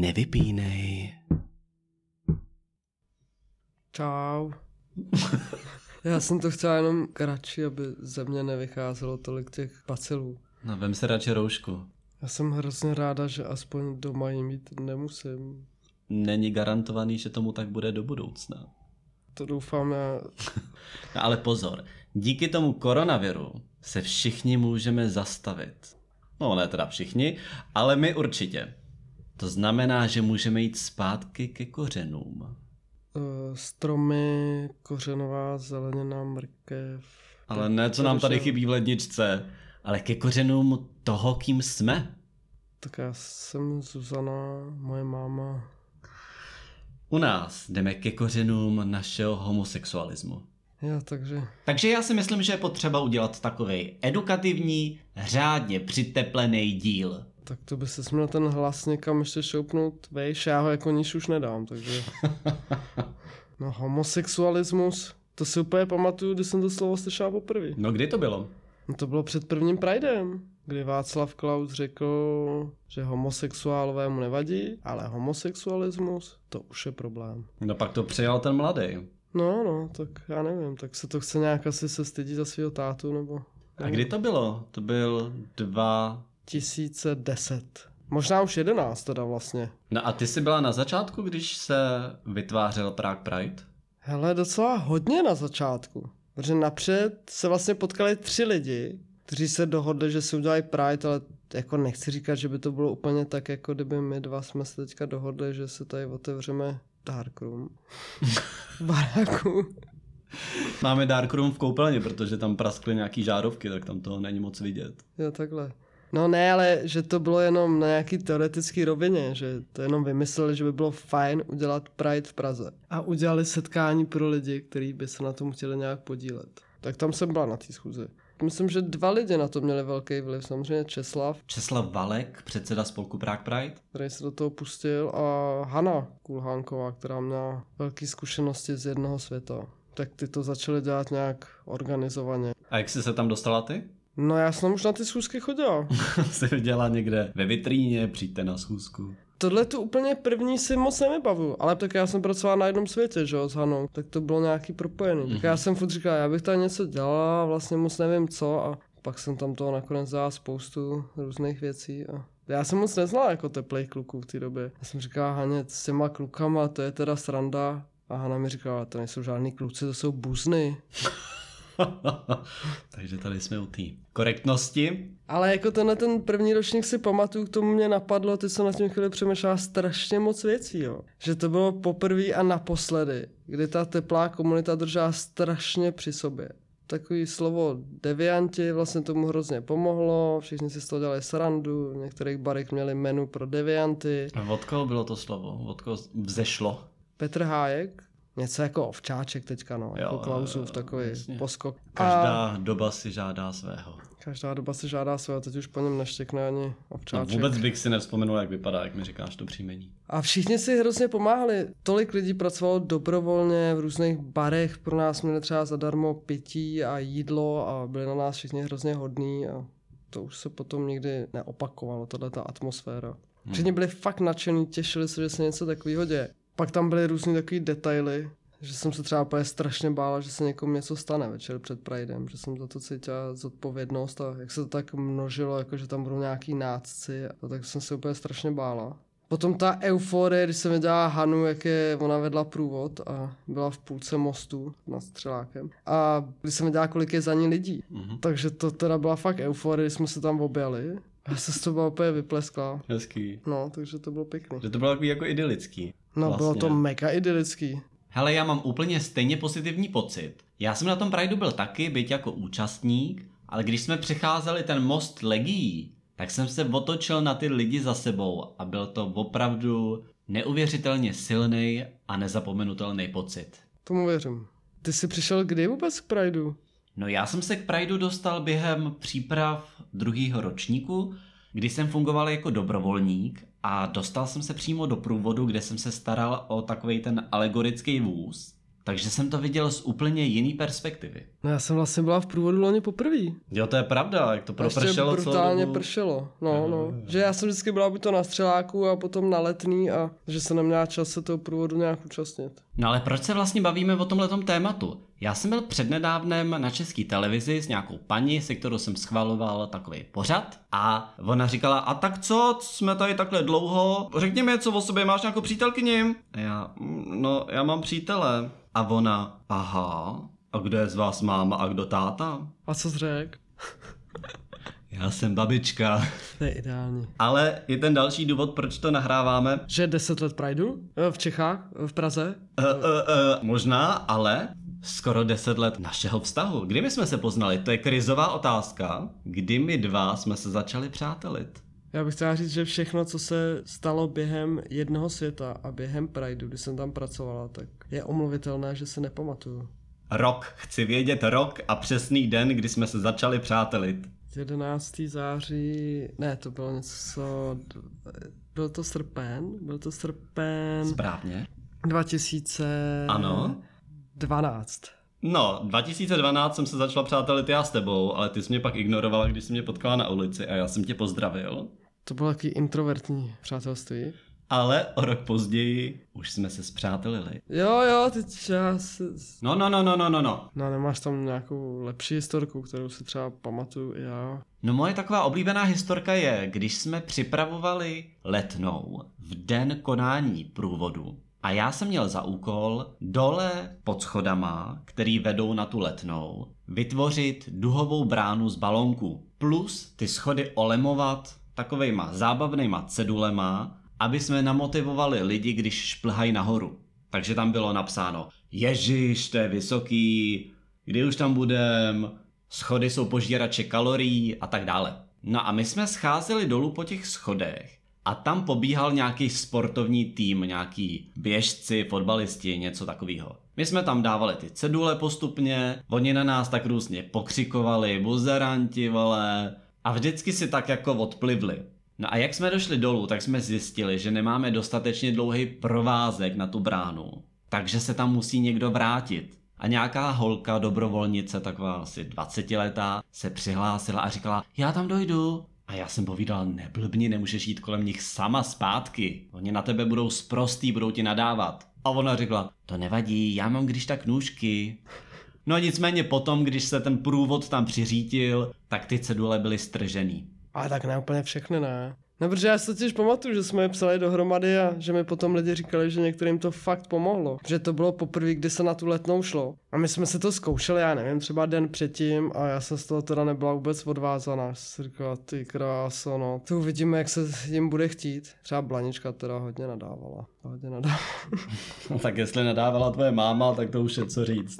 Nevypínej. Čau. Já jsem to chtěl jenom kratší, aby ze mě nevycházelo tolik těch bacilů. No, vem se radši roušku. Já jsem hrozně ráda, že aspoň doma jí mít nemusím. Není garantovaný, že tomu tak bude do budoucna. To doufám já. No ale pozor, díky tomu koronaviru se všichni můžeme zastavit. No ne teda všichni, ale my určitě. To znamená, že můžeme jít zpátky ke kořenům. Uh, stromy, kořenová zelenina, mrkev. Ale ne, co nám tady chybí v ledničce, ale ke kořenům toho, kým jsme. Tak já jsem Zuzana, moje máma. U nás jdeme ke kořenům našeho homosexualismu. Jo, takže... Takže já si myslím, že je potřeba udělat takový edukativní, řádně přiteplený díl. Tak to by se měl ten hlas někam ještě šoupnout vejš, já ho jako níž už nedám, takže... No homosexualismus, to si úplně pamatuju, když jsem to slovo slyšel poprvé. No kdy to bylo? No to bylo před prvním Pridem, kdy Václav Klaus řekl, že homosexuálové mu nevadí, ale homosexualismus, to už je problém. No pak to přijal ten mladý. No, no, tak já nevím, tak se to chce nějak asi se stydit za svého tátu, nebo... A kdy to bylo? To byl dva... 1010. Možná už 11 teda vlastně. No a ty jsi byla na začátku, když se vytvářel Prague Pride? Hele, docela hodně na začátku. Protože napřed se vlastně potkali tři lidi, kteří se dohodli, že si udělají Pride, ale jako nechci říkat, že by to bylo úplně tak, jako kdyby my dva jsme se teďka dohodli, že se tady otevřeme Darkroom. Baráku. Máme Darkroom v koupelně, protože tam praskly nějaký žárovky, tak tam toho není moc vidět. Jo, takhle. No ne, ale že to bylo jenom na nějaký teoretický rovině, že to jenom vymysleli, že by bylo fajn udělat Pride v Praze. A udělali setkání pro lidi, kteří by se na tom chtěli nějak podílet. Tak tam jsem byla na té schůzi. Myslím, že dva lidi na to měli velký vliv. Samozřejmě Česlav, Česlav Valek, předseda spolku Prague Pride. který se do toho pustil, a Hana Kulhánková, která měla velké zkušenosti z jednoho světa. Tak ty to začaly dělat nějak organizovaně. A jak jsi se tam dostala ty? No já jsem už na ty schůzky chodila. jsi viděla někde ve vitríně, přijďte na schůzku. Tohle tu úplně první si moc nevybavu, ale tak já jsem pracoval na jednom světě, že jo, s Hanou, tak to bylo nějaký propojený. Mm-hmm. Tak já jsem furt říkal, já bych tady něco dělala, vlastně moc nevím co a pak jsem tam toho nakonec dala spoustu různých věcí a já jsem moc neznal jako teplej kluků v té době. Já jsem říkal Haně, s těma klukama, to je teda sranda. A Hana mi říkala, to nejsou žádný kluci, to jsou buzny. Takže tady jsme u té korektnosti. Ale jako tenhle ten první ročník si pamatuju, k tomu mě napadlo, ty jsem na tím chvíli přemýšlela strašně moc věcí, jo. Že to bylo poprvé a naposledy, kdy ta teplá komunita držela strašně při sobě. Takový slovo devianti vlastně tomu hrozně pomohlo, všichni si z toho dělali srandu, v některých barech měli menu pro devianty. A od koho bylo to slovo? Od koho vzešlo? Petr Hájek, něco jako ovčáček teďka, no, Jo, jako Klausův takový jasně. poskok. Každá A doba si žádá svého. každá doba si žádá své, a teď už po něm neštěkne ani No, ovčáček. vůbec bych si nevzpomenul, jak vypadá, jak mi říkáš to příjmení. A všichni si hrozně pomáhali. Tolik lidí pracovalo dobrovolně v různých barech, pro nás měli třeba zadarmo pití a jídlo a byli na nás všichni hrozně hodní a to už se potom nikdy neopakovalo, tahle ta atmosféra. Všichni byli fakt nadšení, těšili se, že se něco takového děje. Pak tam byly různé takové detaily, že jsem se třeba úplně strašně bála, že se někomu něco stane večer před Pridem, že jsem za to cítila zodpovědnost a jak se to tak množilo, jako že tam budou nějaký nácci, a tak jsem se úplně strašně bála. Potom ta euforie, když jsem viděla Hanu, jak je, ona vedla průvod a byla v půlce mostu nad střelákem. A když jsem viděla, kolik je za ní lidí. Mhm. Takže to teda byla fakt euforie, když jsme se tam objeli. Já se z toho úplně vypleskla. Hezký. No, takže to bylo pěkný. Že to bylo takový jako idylický. No, vlastně. bylo to mega idylický. Hele, já mám úplně stejně pozitivní pocit. Já jsem na tom Prideu byl taky, byť jako účastník, ale když jsme přecházeli ten most legií, tak jsem se otočil na ty lidi za sebou a byl to opravdu neuvěřitelně silný a nezapomenutelný pocit. Tomu věřím. Ty jsi přišel kdy vůbec k Prideu? No já jsem se k Prideu dostal během příprav druhého ročníku, kdy jsem fungoval jako dobrovolník a dostal jsem se přímo do průvodu, kde jsem se staral o takový ten alegorický vůz. takže jsem to viděl z úplně jiný perspektivy. No já jsem vlastně byla v průvodu loni poprvé. Jo, to je pravda, jak to propršelo Ještě celou brutálně dobu. pršelo. No, no. Že já jsem vždycky byla buď to na střeláku a potom na letný a že jsem neměla čas se toho průvodu nějak účastnit. No ale proč se vlastně bavíme o tomhletom tématu? Já jsem byl přednedávnem na české televizi s nějakou paní, se kterou jsem schvaloval takový pořad a ona říkala, a tak co, jsme tady takhle dlouho, řekni mi něco o sobě, máš nějakou přítelkyni? A já, "Mm, no já mám přítele. A ona, aha, a kdo je z vás máma a kdo táta? A co řekl? Já jsem babička. To je ideální. Ale je ten další důvod, proč to nahráváme. Že 10 let Prideu? Eh, V Čechách? Eh, V Praze? Uh, uh, uh, možná, ale skoro 10 let našeho vztahu. Kdy my jsme se poznali? To je krizová otázka. Kdy my dva jsme se začali přátelit? Já bych chtěla říct, že všechno, co se stalo během jednoho světa a během Prideu, kdy jsem tam pracovala, tak je omluvitelné, že se nepamatuju. Rok. Chci vědět rok a přesný den, kdy jsme se začali přátelit. 11. září, ne, to bylo něco, byl to srpen, byl to srpen Správně. 2012. Ano. No, 2012 jsem se začal přátelit já s tebou, ale ty jsi mě pak ignorovala, když jsi mě potkala na ulici a já jsem tě pozdravil. To bylo takový introvertní přátelství. Ale o rok později už jsme se zpřátelili. Jo, jo, teď já si... No, no, no, no, no, no, no. No, nemáš tam nějakou lepší historku, kterou si třeba pamatuju i já. No moje taková oblíbená historka je, když jsme připravovali letnou v den konání průvodu a já jsem měl za úkol dole pod schodama, který vedou na tu letnou, vytvořit duhovou bránu z balonku. Plus ty schody olemovat takovejma zábavnýma cedulema, aby jsme namotivovali lidi, když šplhají nahoru. Takže tam bylo napsáno, Ježíš, to je vysoký, kdy už tam budem, schody jsou požírače kalorií a tak dále. No a my jsme scházeli dolů po těch schodech a tam pobíhal nějaký sportovní tým, nějaký běžci, fotbalisti, něco takového. My jsme tam dávali ty cedule postupně, oni na nás tak různě pokřikovali, buzeranti, vole, a vždycky si tak jako odplivli. No a jak jsme došli dolů, tak jsme zjistili, že nemáme dostatečně dlouhý provázek na tu bránu. Takže se tam musí někdo vrátit. A nějaká holka, dobrovolnice, taková asi 20 letá, se přihlásila a říkala, já tam dojdu. A já jsem povídal, neblbni, nemůžeš jít kolem nich sama zpátky. Oni na tebe budou sprostý, budou ti nadávat. A ona řekla, to nevadí, já mám když tak nůžky. No nicméně potom, když se ten průvod tam přiřítil, tak ty cedule byly stržený. Ale tak ne úplně všechny, ne. No, protože já si totiž pamatuju, že jsme je psali dohromady a že mi potom lidi říkali, že některým to fakt pomohlo. Že to bylo poprvé, kdy se na tu letnou šlo. A my jsme se to zkoušeli, já nevím, třeba den předtím a já jsem z toho teda nebyla vůbec odvázaná. Jsem říkala, ty kráso, no. To uvidíme, jak se jim bude chtít. Třeba Blanička teda hodně nadávala. Hodně nadávala. No tak jestli nadávala tvoje máma, tak to už je co říct.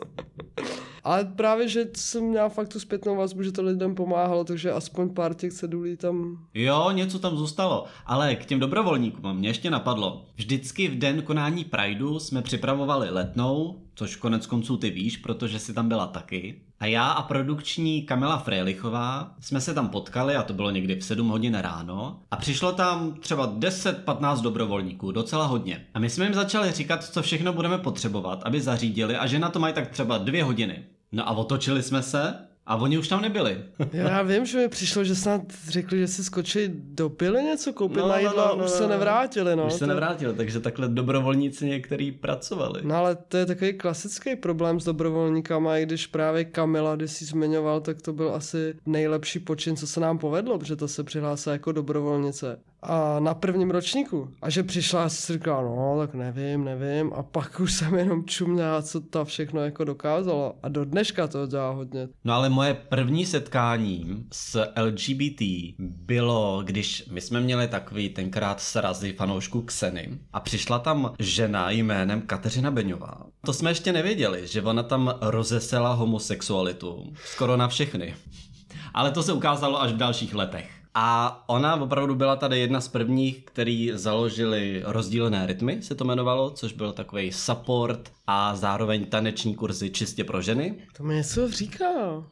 Ale právě, že jsem měla fakt tu zpětnou vazbu, že to lidem pomáhalo, takže aspoň pár těch cedulí tam Jo, něco tam zůstalo, ale k těm dobrovolníkům mě ještě napadlo. Vždycky v den konání Prideu jsme připravovali letnou, což konec konců ty víš, protože si tam byla taky. A já a produkční Kamila Frejlichová jsme se tam potkali a to bylo někdy v 7 hodin ráno a přišlo tam třeba 10-15 dobrovolníků, docela hodně. A my jsme jim začali říkat, co všechno budeme potřebovat, aby zařídili a že na to mají tak třeba dvě hodiny. No a otočili jsme se a oni už tam nebyli. Já vím, že mi přišlo, že snad řekli, že si skočí do pily něco koupit No, na no, jídlo no, a no, už no, se no. nevrátili, no. už se To- nevrátil, takže takhle dobrovolníci některý pracovali. No ale to je takový klasický problém s dobrovolníkama, i když právě Kamila, když jsi zmiňoval, tak to byl asi nejlepší počin, co se nám povedlo, protože to se přihlásila jako dobrovolnice. A na prvním ročníku. A že přišla a si říkala, no tak nevím, nevím. A pak už jsem jenom čuměla, co ta všechno jako dokázala. A do dneška to dělá hodně. No ale moje první setkání s LGBT bylo, když my jsme měli takový tenkrát srazy fanoušku Xeny a přišla tam žena jménem Kateřina Beňová. To jsme ještě nevěděli, že ona tam rozesela homosexualitu skoro na všechny. Ale to se ukázalo až v dalších letech. A ona opravdu byla tady jedna z prvních, který založili rozdílné rytmy, se to jmenovalo, což byl takový support a zároveň taneční kurzy čistě pro ženy. To mi něco říká.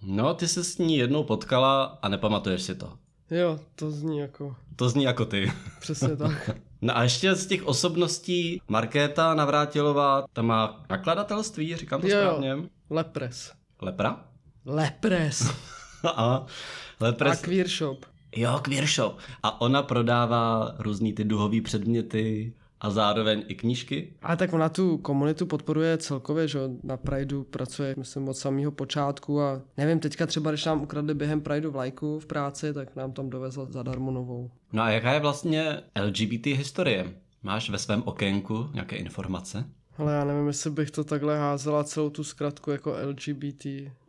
No, ty se s ní jednou potkala a nepamatuješ si to. Jo, to zní jako, To zní jako ty. přesně tak. No a ještě z těch osobností Markéta Navrátilová, ta má nakladatelství, říkám to Jo, správně. Lepres. Lepra? Lepres. a A Lepres. queer shop. Jo, queer shop. A ona prodává různý ty duhový předměty a zároveň i knížky. A tak ona tu komunitu podporuje celkově, že na Prideu pracuje, myslím, od samého počátku a nevím, teďka třeba, když nám ukradli během Prideu vlajku v práci, tak nám tam dovezla zadarmo novou. No a jaká je vlastně LGBT historie? Máš ve svém okénku nějaké informace? Ale já nevím, jestli bych to takhle házela celou tu zkratku jako LGBT.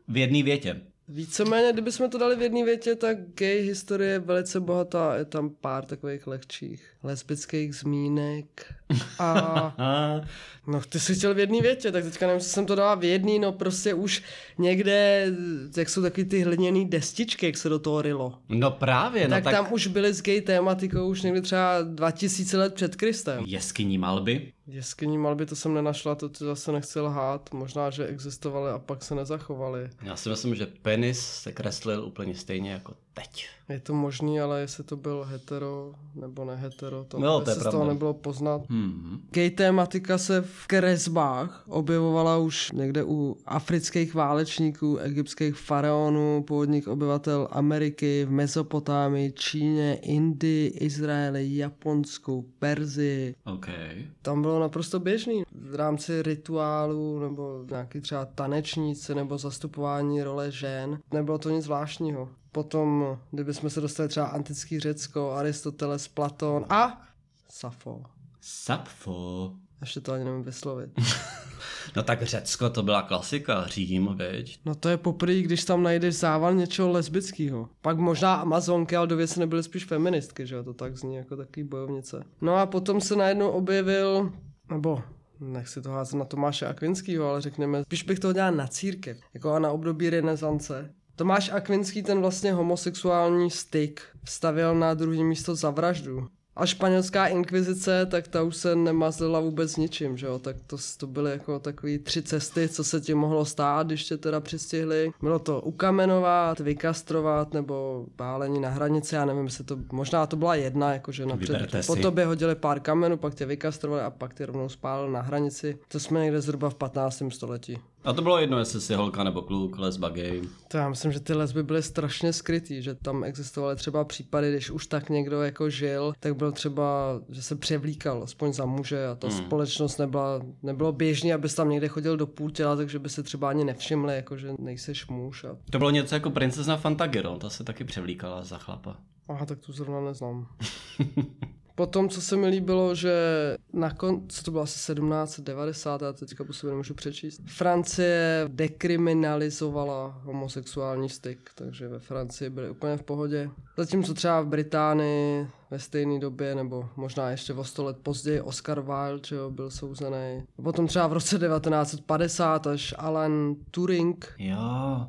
V jedné větě. Víceméně, kdybychom to dali v jedné větě, tak gay historie je velice bohatá. Je tam pár takových lehčích lesbických zmínek. A no, ty jsi chtěl v jedné větě, tak teďka nevím, jestli jsem to dala v jedné, no prostě už někde, jak jsou taky ty hliněné destičky, jak se do toho rylo. no právě, no tak, tak, tam už byly s gay tématikou už někdy třeba 2000 let před Kristem. jeskyní malby. Jeskyní malby to jsem nenašla, to ty zase nechci lhát. Možná, že existovaly a pak se nezachovaly. Já si myslím, že penis se kreslil úplně stejně jako teď. Je to možný, ale jestli to byl hetero nebo nehetero, to, No, to je se z toho nebylo poznat. Hmm. Gay tématika se v kresbách objevovala už někde u afrických válečníků, egyptských faraonů, původních obyvatel Ameriky, v Mezopotámii, Číně, Indii, Izraeli, Japonsku, Perzii. OK. Tam bylo naprosto běžný v rámci rituálu nebo nějaký třeba tanečníci nebo zastupování role žen. Nebylo to nic zvláštního. Potom, kdybychom se dostali třeba antický Řecko, Aristoteles, Platón a Safo. Sapfo. Ještě to ani nevím vyslovit. No tak Řecko to byla klasika, Řím, veď. No to je poprvé, když tam najdeš zával něčeho lesbického. Pak možná Amazonky, ale do věci nebyly spíš feministky, že jo, to tak zní jako takový bojovnice. No a potom se najednou objevil, nebo nechci to házet na Tomáše Akvinskýho, ale řekněme, spíš bych to dělal na církev, jako a na období renesance. Tomáš Akvinský ten vlastně homosexuální styk vstavil na druhé místo za vraždu. A španělská inkvizice, tak ta už se nemazlila vůbec ničím, že jo, tak to, to byly jako takové tři cesty, co se ti mohlo stát, když tě teda přistihli. Bylo to ukamenovat, vykastrovat nebo pálení na hranici, já nevím, jestli to, možná to byla jedna, jakože napřed, po tobě hodili pár kamenů, pak tě vykastrovali a pak tě rovnou spálili na hranici. To jsme někde zhruba v 15. století. A to bylo jedno, jestli jsi holka nebo kluk, lesba, gay. To já myslím, že ty lesby byly strašně skrytý, že tam existovaly třeba případy, když už tak někdo jako žil, tak byl třeba, že se převlíkal aspoň za muže a ta Hmm. společnost nebyla, nebylo běžný, abys tam někde chodil do půl těla, takže by se třeba ani nevšimli, jako že nejseš muž. A... To bylo něco jako princezna Fantagiro, ta se taky převlíkala za chlapa. Aha, tak tu zrovna neznám. Potom, co se mi líbilo, že na konci, to bylo asi 1790, já teďka po sobě nemůžu přečíst, Francie dekriminalizovala homosexuální styk, takže ve Francii byli úplně v pohodě. Zatímco třeba v Británii ve stejné době, nebo možná ještě o 100 let později, Oscar Wilde že jo, byl souzený. Potom třeba v roce 1950 až Alan Turing Jo.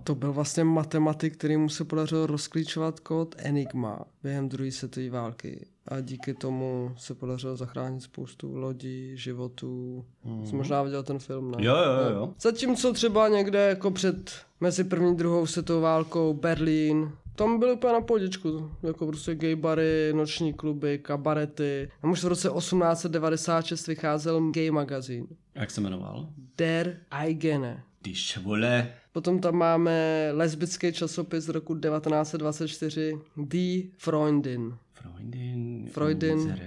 to byl vlastně matematik, který mu se podařilo rozklíčovat kód Enigma během druhé světové války. A díky tomu se podařilo zachránit spoustu lodí, životů. Mm. Jsi možná viděl ten film, ne? Jo, jo, jo. Zatímco třeba někde jako před mezi první druhou světovou válkou Berlín, tam byly úplně na podičku, jako prostě gay bary, noční kluby, kabarety. A už v roce 1896 vycházel gay magazín. Jak se jmenoval? Der Eigene. Když vole. Potom tam máme lesbický časopis z roku 1924 Die Freundin. Freundin. Freudin.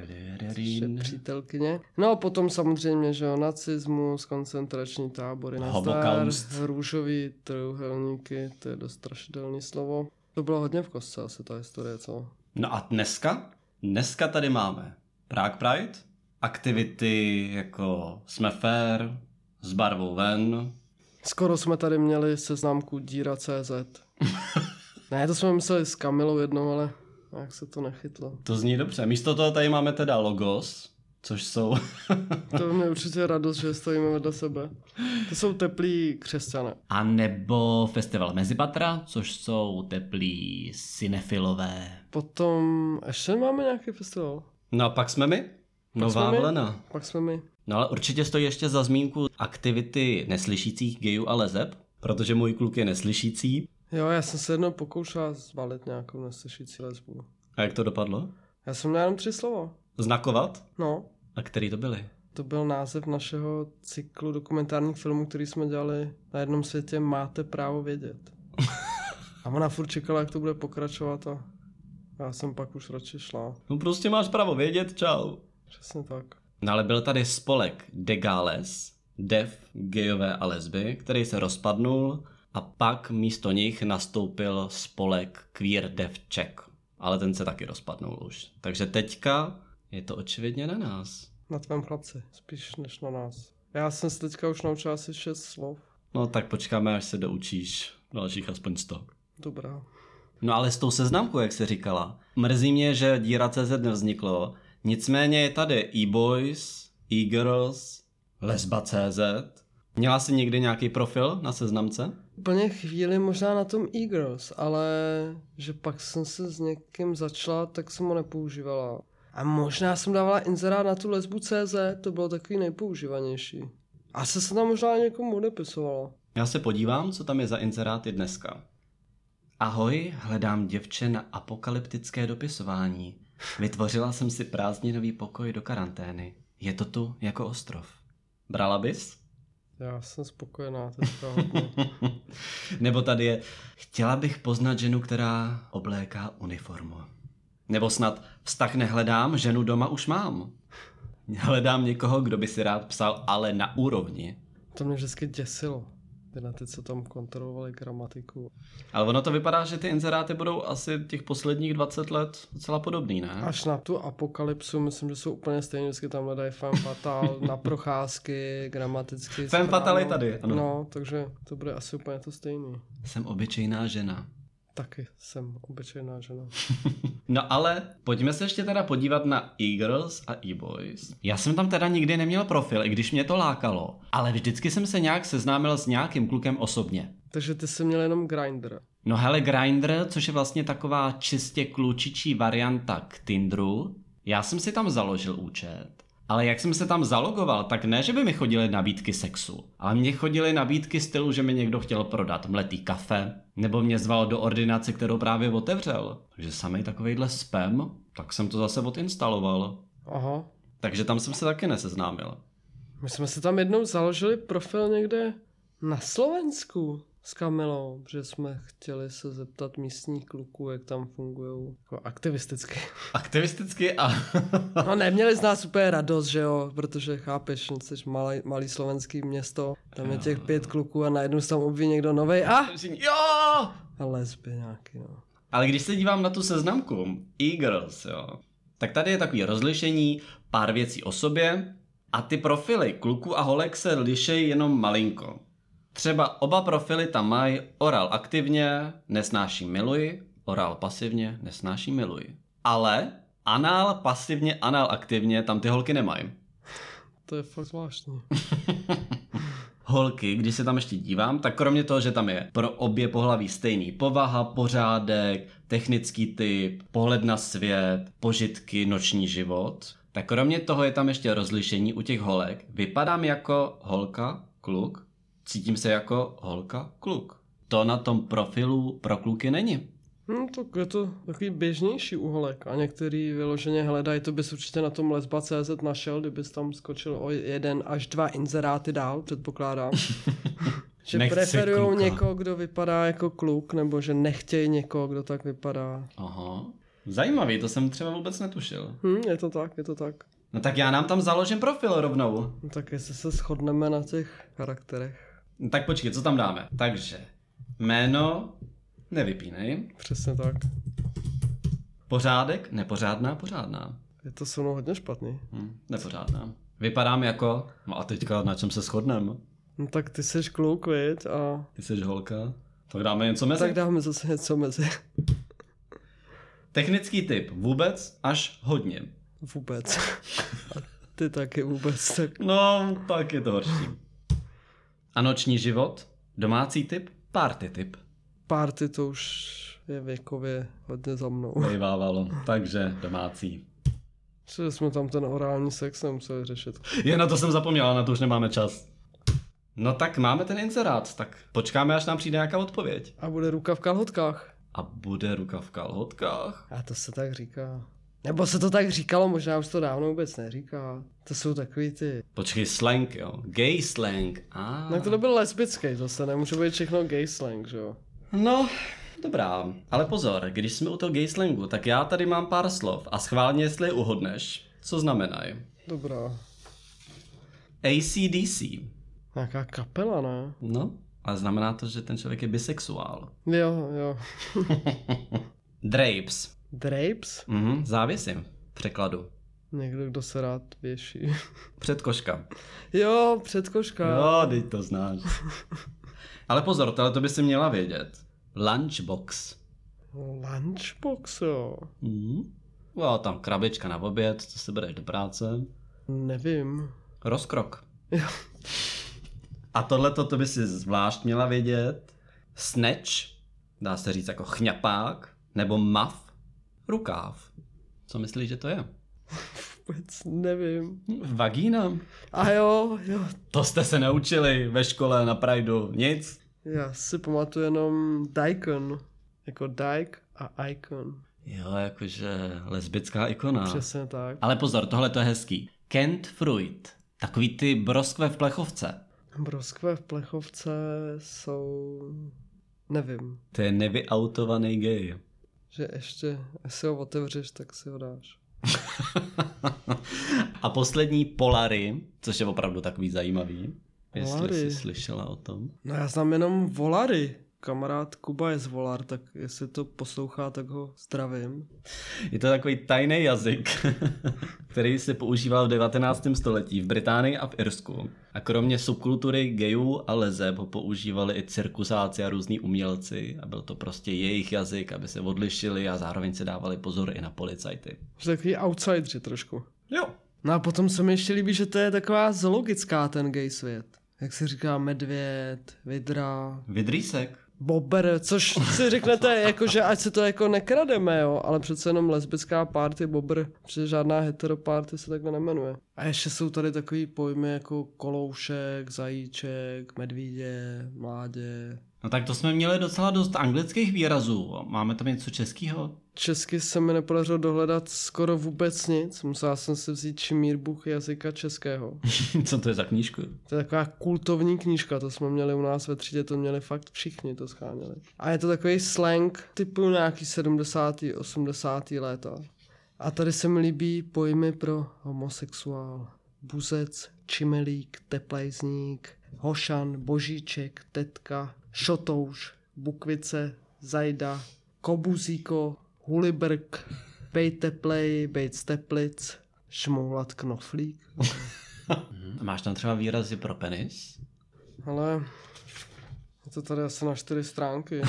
Přítelkyně. No a potom samozřejmě, že jo, nacismus, koncentrační tábory, nazdar, růžový trojuhelníky, to je dost strašidelný slovo. To bylo hodně v kostce asi ta historie, co? No a dneska? Dneska tady máme Prague Pride, aktivity jako Jsme fair, s barvou ven, Skoro jsme tady měli seznamku díra.cz. ne, to jsme mysleli s Kamilou jednou, ale jak se to nechytlo. to zní dobře. Místo toho tady máme teda logos, což jsou... To mě určitě radost, že stojíme vedle sebe. To jsou teplí křesťané. A nebo festival Mezipatra, což jsou teplí cinefilové. Potom ještě máme nějaký festival. No a pak jsme my? Nová jsme my? vlna. Pak jsme my. No ale určitě stojí ještě za zmínku aktivity neslyšících gejů a lezeb, protože můj kluk je neslyšící. Jo, já jsem se jednou pokoušel zbalit nějakou neslyšící lesbu. A jak to dopadlo? Já jsem měl jenom tři slova. Znakovat? No, A který to byly? to byl název našeho cyklu dokumentárních filmů, který jsme dělali na jednom světě Máte právo vědět. A ona furt čekala, jak to bude pokračovat a já jsem pak už radši šla. No prostě máš právo vědět, čau. Přesně tak. No ale byl tady spolek Degales, Dev, gejové a lesby, který se rozpadnul a pak místo nich nastoupil spolek Queer Dev Czech. Ale ten se taky rozpadnul už. Takže teďka je to očividně na nás. Na tvém chlapci, spíš než na nás. Já jsem se teďka už naučil asi šest slov. No tak počkáme, až se doučíš dalších aspoň 100. Dobrá. No ale s tou seznamkou, jak se říkala. Mrzí mě, že díra CZ nevzniklo. Nicméně je tady e-boys, e-girls, lesba CZ. Měla jsi někdy nějaký profil na seznamce? Úplně chvíli možná na tom e-girls, ale že pak jsem se s někým začala, tak jsem ho nepoužívala. A možná jsem dávala inzerát na tu lesbu CZ, to bylo takový nejpoužívanější. Asi se tam možná někomu odepisovalo. Já se podívám, co tam je za inzeráty dneska. Ahoj, hledám děvče na apokalyptické dopisování. Vytvořila jsem si prázdninový pokoj do karantény. Je to tu jako ostrov. Brala bys? Já jsem spokojená teďka. Nebo tady je, chtěla bych poznat ženu, která obléká uniformu. Nebo snad vztah nehledám, ženu doma už mám. Hledám někoho, kdo by si rád psal, ale na úrovni. To mě vždycky děsilo. Ty na ty, co tam kontrolovali gramatiku. Ale ono to vypadá, že ty inzeráty budou asi těch posledních 20 let docela podobný, ne? Až na tu apokalypsu, myslím, že jsou úplně stejně, vždycky tam hledají femme fatal, na procházky, gramaticky. Femme fatal je tady, ano. No, takže to bude asi úplně to stejný. Jsem obyčejná žena. Taky jsem obyčejná žena. No ale pojďme se ještě teda podívat na e-girls a e-boys. Já jsem tam teda nikdy neměl profil, i když mě to lákalo. Ale vždycky jsem se nějak seznámil s nějakým klukem osobně. Takže ty jsi měl jenom Grindr. No hele, Grindr, což je vlastně taková čistě klučičí varianta k Tinderu, já jsem si tam založil účet. Ale jak jsem se tam zalogoval, tak ne, že by mi chodily nabídky sexu, ale mně chodily nabídky stylu, že mi někdo chtěl prodat mletý kafe, nebo mě zval do ordinace, kterou právě otevřel. Takže samý takovejhle spam, tak jsem to zase odinstaloval. Aha. Takže tam jsem se taky neseznámil. My jsme si tam jednou založili profil někde na Slovensku s Kamilou, protože jsme chtěli se zeptat místních kluků, jak tam fungují jako aktivisticky. Aktivisticky a... No neměli z nás úplně radost, že jo, protože chápeš, jsi malý, malý slovenský město, tam je těch pět kluků a najednou se tam obví někdo novej a, jo! a lesby nějaký, no. Ale když se dívám na tu seznamku e-girls, jo, tak tady je takový rozlišení, pár věcí o sobě a ty profily kluku a holek se lišejí jenom malinko. Třeba oba profily tam mají oral aktivně, nesnáší miluji, oral pasivně, nesnáší miluji. Ale anal pasivně, anal aktivně tam ty holky nemají. To je fakt zvláštní. Holky, když se tam ještě dívám, tak kromě toho, že tam je pro obě pohlaví stejný povaha, pořádek, technický typ, pohled na svět, požitky, noční život, tak kromě toho je tam ještě rozlišení u těch holek. Vypadám jako holka, kluk, cítím se jako holka, kluk. To na tom profilu pro kluky není. Hm, tak je to takový běžnější uholek a některý vyloženě hledají, to bys určitě na tom lesba.cz našel, kdybys tam skočil o jeden až dva inzeráty dál, předpokládám. že preferují někoho, kdo vypadá jako kluk, nebo že nechtějí někoho, kdo tak vypadá. Aha. Zajímavý, to jsem třeba vůbec netušil. Hm, je to tak, je to tak. No tak já nám tam založím profil rovnou. No, tak jestli se shodneme na těch charakterech. No Tak počkej, co tam dáme? Takže, jméno, nevypínej. Přesně tak. Pořádek, nepořádná, pořádná. Je to se mnou hodně špatný. Hm, nepořádná. Vypadám jako, no a teďka na čem se shodneme? No tak ty jsi kluk, viď? A Ty jsi holka? Tak dáme něco mezi. tak dáme zase něco mezi. Technický typ vůbec až hodně. Vůbec. A ty taky vůbec. Tak No, tak je to horší. A noční život? Domácí typ? Party typ. party to už je věkově hodně za mnou. Vejvávalo. Takže domácí. Že jsme tam ten orální sex nemuseli řešit. Je na to jsem zapomněla, na to už nemáme čas. No tak máme ten inzerát, tak počkáme, až nám přijde nějaká odpověď. A bude ruka v kalhotkách. A bude ruka v kalhotkách? A to se tak říká. Nebo se to tak říkalo, možná už to dávno vůbec neříká. To jsou takový ty... Počkej, slang, jo. Gay slang. Ah. No to nebyl lesbický, zase nemůže být všechno gay slang, že jo. No, dobrá. Ale pozor, když jsme u toho gay slangu, tak já tady mám pár slov a schválně, jestli je uhodneš. Co znamenají? Dobrá. ACDC. Nějaká kapela, ne? No, ale znamená to, že ten člověk je bisexuál. Jo, jo. Drapes. Drapes? Mhm, závěsy. V překladu. Někdo, kdo se rád věší. Předkoška. jo, předkoška. Jo, teď to znáš. Ale pozor, tohle to by si měla vědět. Lunchbox. Lunchbox, jo. Mhm. Jo, tam krabička na oběd, co se bereš do práce. Nevím. Rozkrok. Jo. A tohle to by si zvlášť měla vědět. Snatch, dá se říct jako chňapák, nebo muff, rukáv. Co myslíš, že to je? Vůbec nevím. Vagína. A jo, jo. To jste se naučili ve škole na Prideu. Nic. Já si pamatuju jenom Daikon. Jako Dike a Icon. Jo, jakože lesbická ikona. Přesně tak. Ale pozor, tohle to je hezký. Kent Fruit. Takový ty broskve v plechovce. Broskve v plechovce jsou... Nevím. To je nevyautovaný gay. Že ještě, až si ho otevřeš, tak si ho dáš. A poslední Polary, což je opravdu takový zajímavý. Jestli Polary. jsi slyšela o tom. No já znám jenom Volary. Kamarád Kuba je z Volar, tak jestli to poslouchá, tak ho zdravím. Je to takový tajný jazyk, který se používal v 19. století v Británii a v Irsku. A kromě subkultury gayů a lezeb ho používali i cirkusáci a různí umělci a byl to prostě jejich jazyk, aby se odlišili a zároveň se dávali pozor i na policajty. Že takový outsideri trošku. Jo. No a potom se mi ještě líbí, že to je taková zoologická ten gay svět. Jak se říká medvěd, vidra, Vidrýsek. Bobber, což si řeknete, jako, že ať se to jako nekrademe, jo, ale přece jenom lesbická party Bobber, protože žádná heteroparty se takhle nemenuje. A ještě jsou tady takový pojmy jako koloušek, zajíček, medvídě, mládě. No tak to jsme měli docela dost anglických výrazů. Máme tam něco českého? Česky se mi nepodařilo dohledat skoro vůbec nic, musela jsem si vzít Čimírbuch jazyka českého. Co to je za knížku? To je taková kultovní knížka, to jsme měli u nás ve třídě, to měli fakt všichni, to scháněli. A je to takový slang typu nějaký 70. 80. léta. A tady se mi líbí pojmy pro homosexuál. Buzec, čimelík, teplejzník, hošan, božíček, tetka, šotouš, bukvice, zajda, kobuzíko, hulibrk, bejt teplej, bejt z teplic, šmoulat knoflík. A máš tam třeba výrazy pro penis? Ale je to tady asi na čtyři stránky.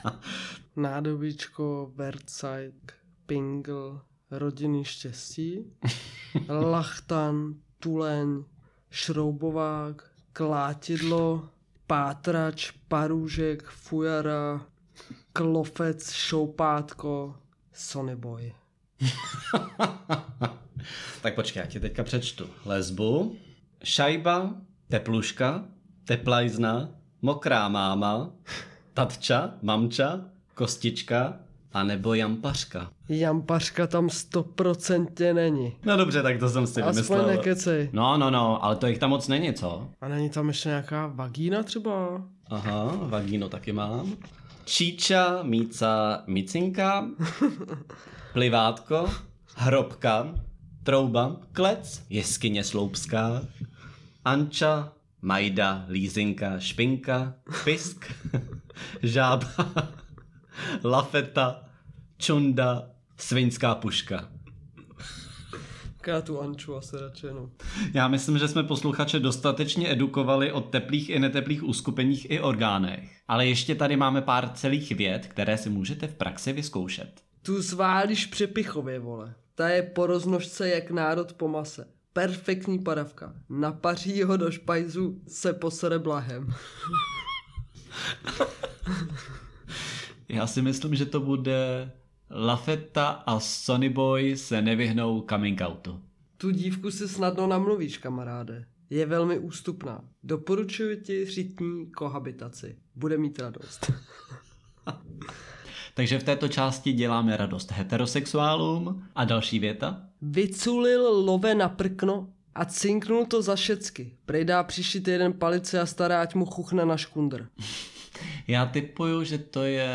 Nádobíčko, Vertsajk, Pingl, rodinný štěstí, Lachtan, Tuleň, Šroubovák, Klátidlo, Pátrač, Parůžek, Fujara, Klofec, Šoupátko, Sonyboy. tak počkej, já ti teďka přečtu. Lesbu, šajba, tepluška, teplajzna, mokrá máma, tatča, mamča, kostička a nebo jampařka. Jampařka tam stoprocentně není. No dobře, tak to jsem si Aspoň vymyslel. nekecej. No, no, no, ale to jich tam moc není, co? A není tam ještě nějaká vagína třeba? Aha, vagíno taky mám. Číča, míca, micinka, plivátko, hrobka, trouba, klec, jeskyně sloupská, anča, majda, lízinka, špinka, pisk, žába, lafeta, čunda, svinská puška. Já tu Anču asi radši no. Já myslím, že jsme posluchače dostatečně edukovali o teplých i neteplých uskupeních i orgánech. Ale ještě tady máme pár celých věd, které si můžete v praxi vyzkoušet. Tu zválíš přepichově, vole. Ta je po roznožce jak národ po mase. Perfektní padavka. Napaří ho do špajzu, se posere blahem. Já si myslím, že to bude Lafetta a Sonny Boy se nevyhnou coming outu. Tu dívku si snadno namluvíš, kamaráde. je velmi ústupná. Doporučuji ti řitní kohabitaci. Bude mít radost. Takže v této části děláme radost heterosexuálům. A další věta? Vyculil love na prkno a cinknul to za šecky. Prej dá příští týden palice a stará, ať mu chuchne na škundr. Já typuju, že to je...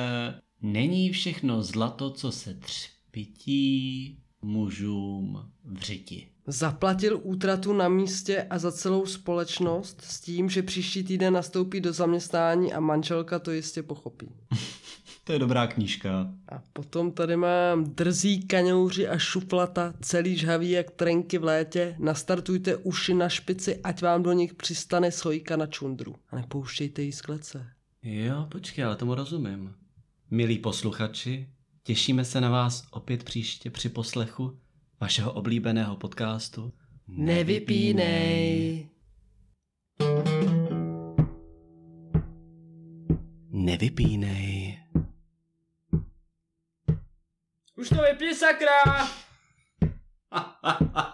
Není všechno zlato, co se třpití mužům v řiti. Zaplatil útratu na místě a za celou společnost s tím, že příští týden nastoupí do zaměstnání a manželka to jistě pochopí. To je dobrá knížka. A potom tady mám drzí kaňouři a šuflata, celý žhavý jak trenky v létě. Nastartujte uši na špici, ať vám do nich přistane sojka na čundru. A nepouštějte jí z klece. Jo, počkej, ale tomu rozumím. Milí posluchači, těšíme se na vás opět příště při poslechu vašeho oblíbeného podcastu. Nevypínej. Nevypínej. Už to vypí, sakra!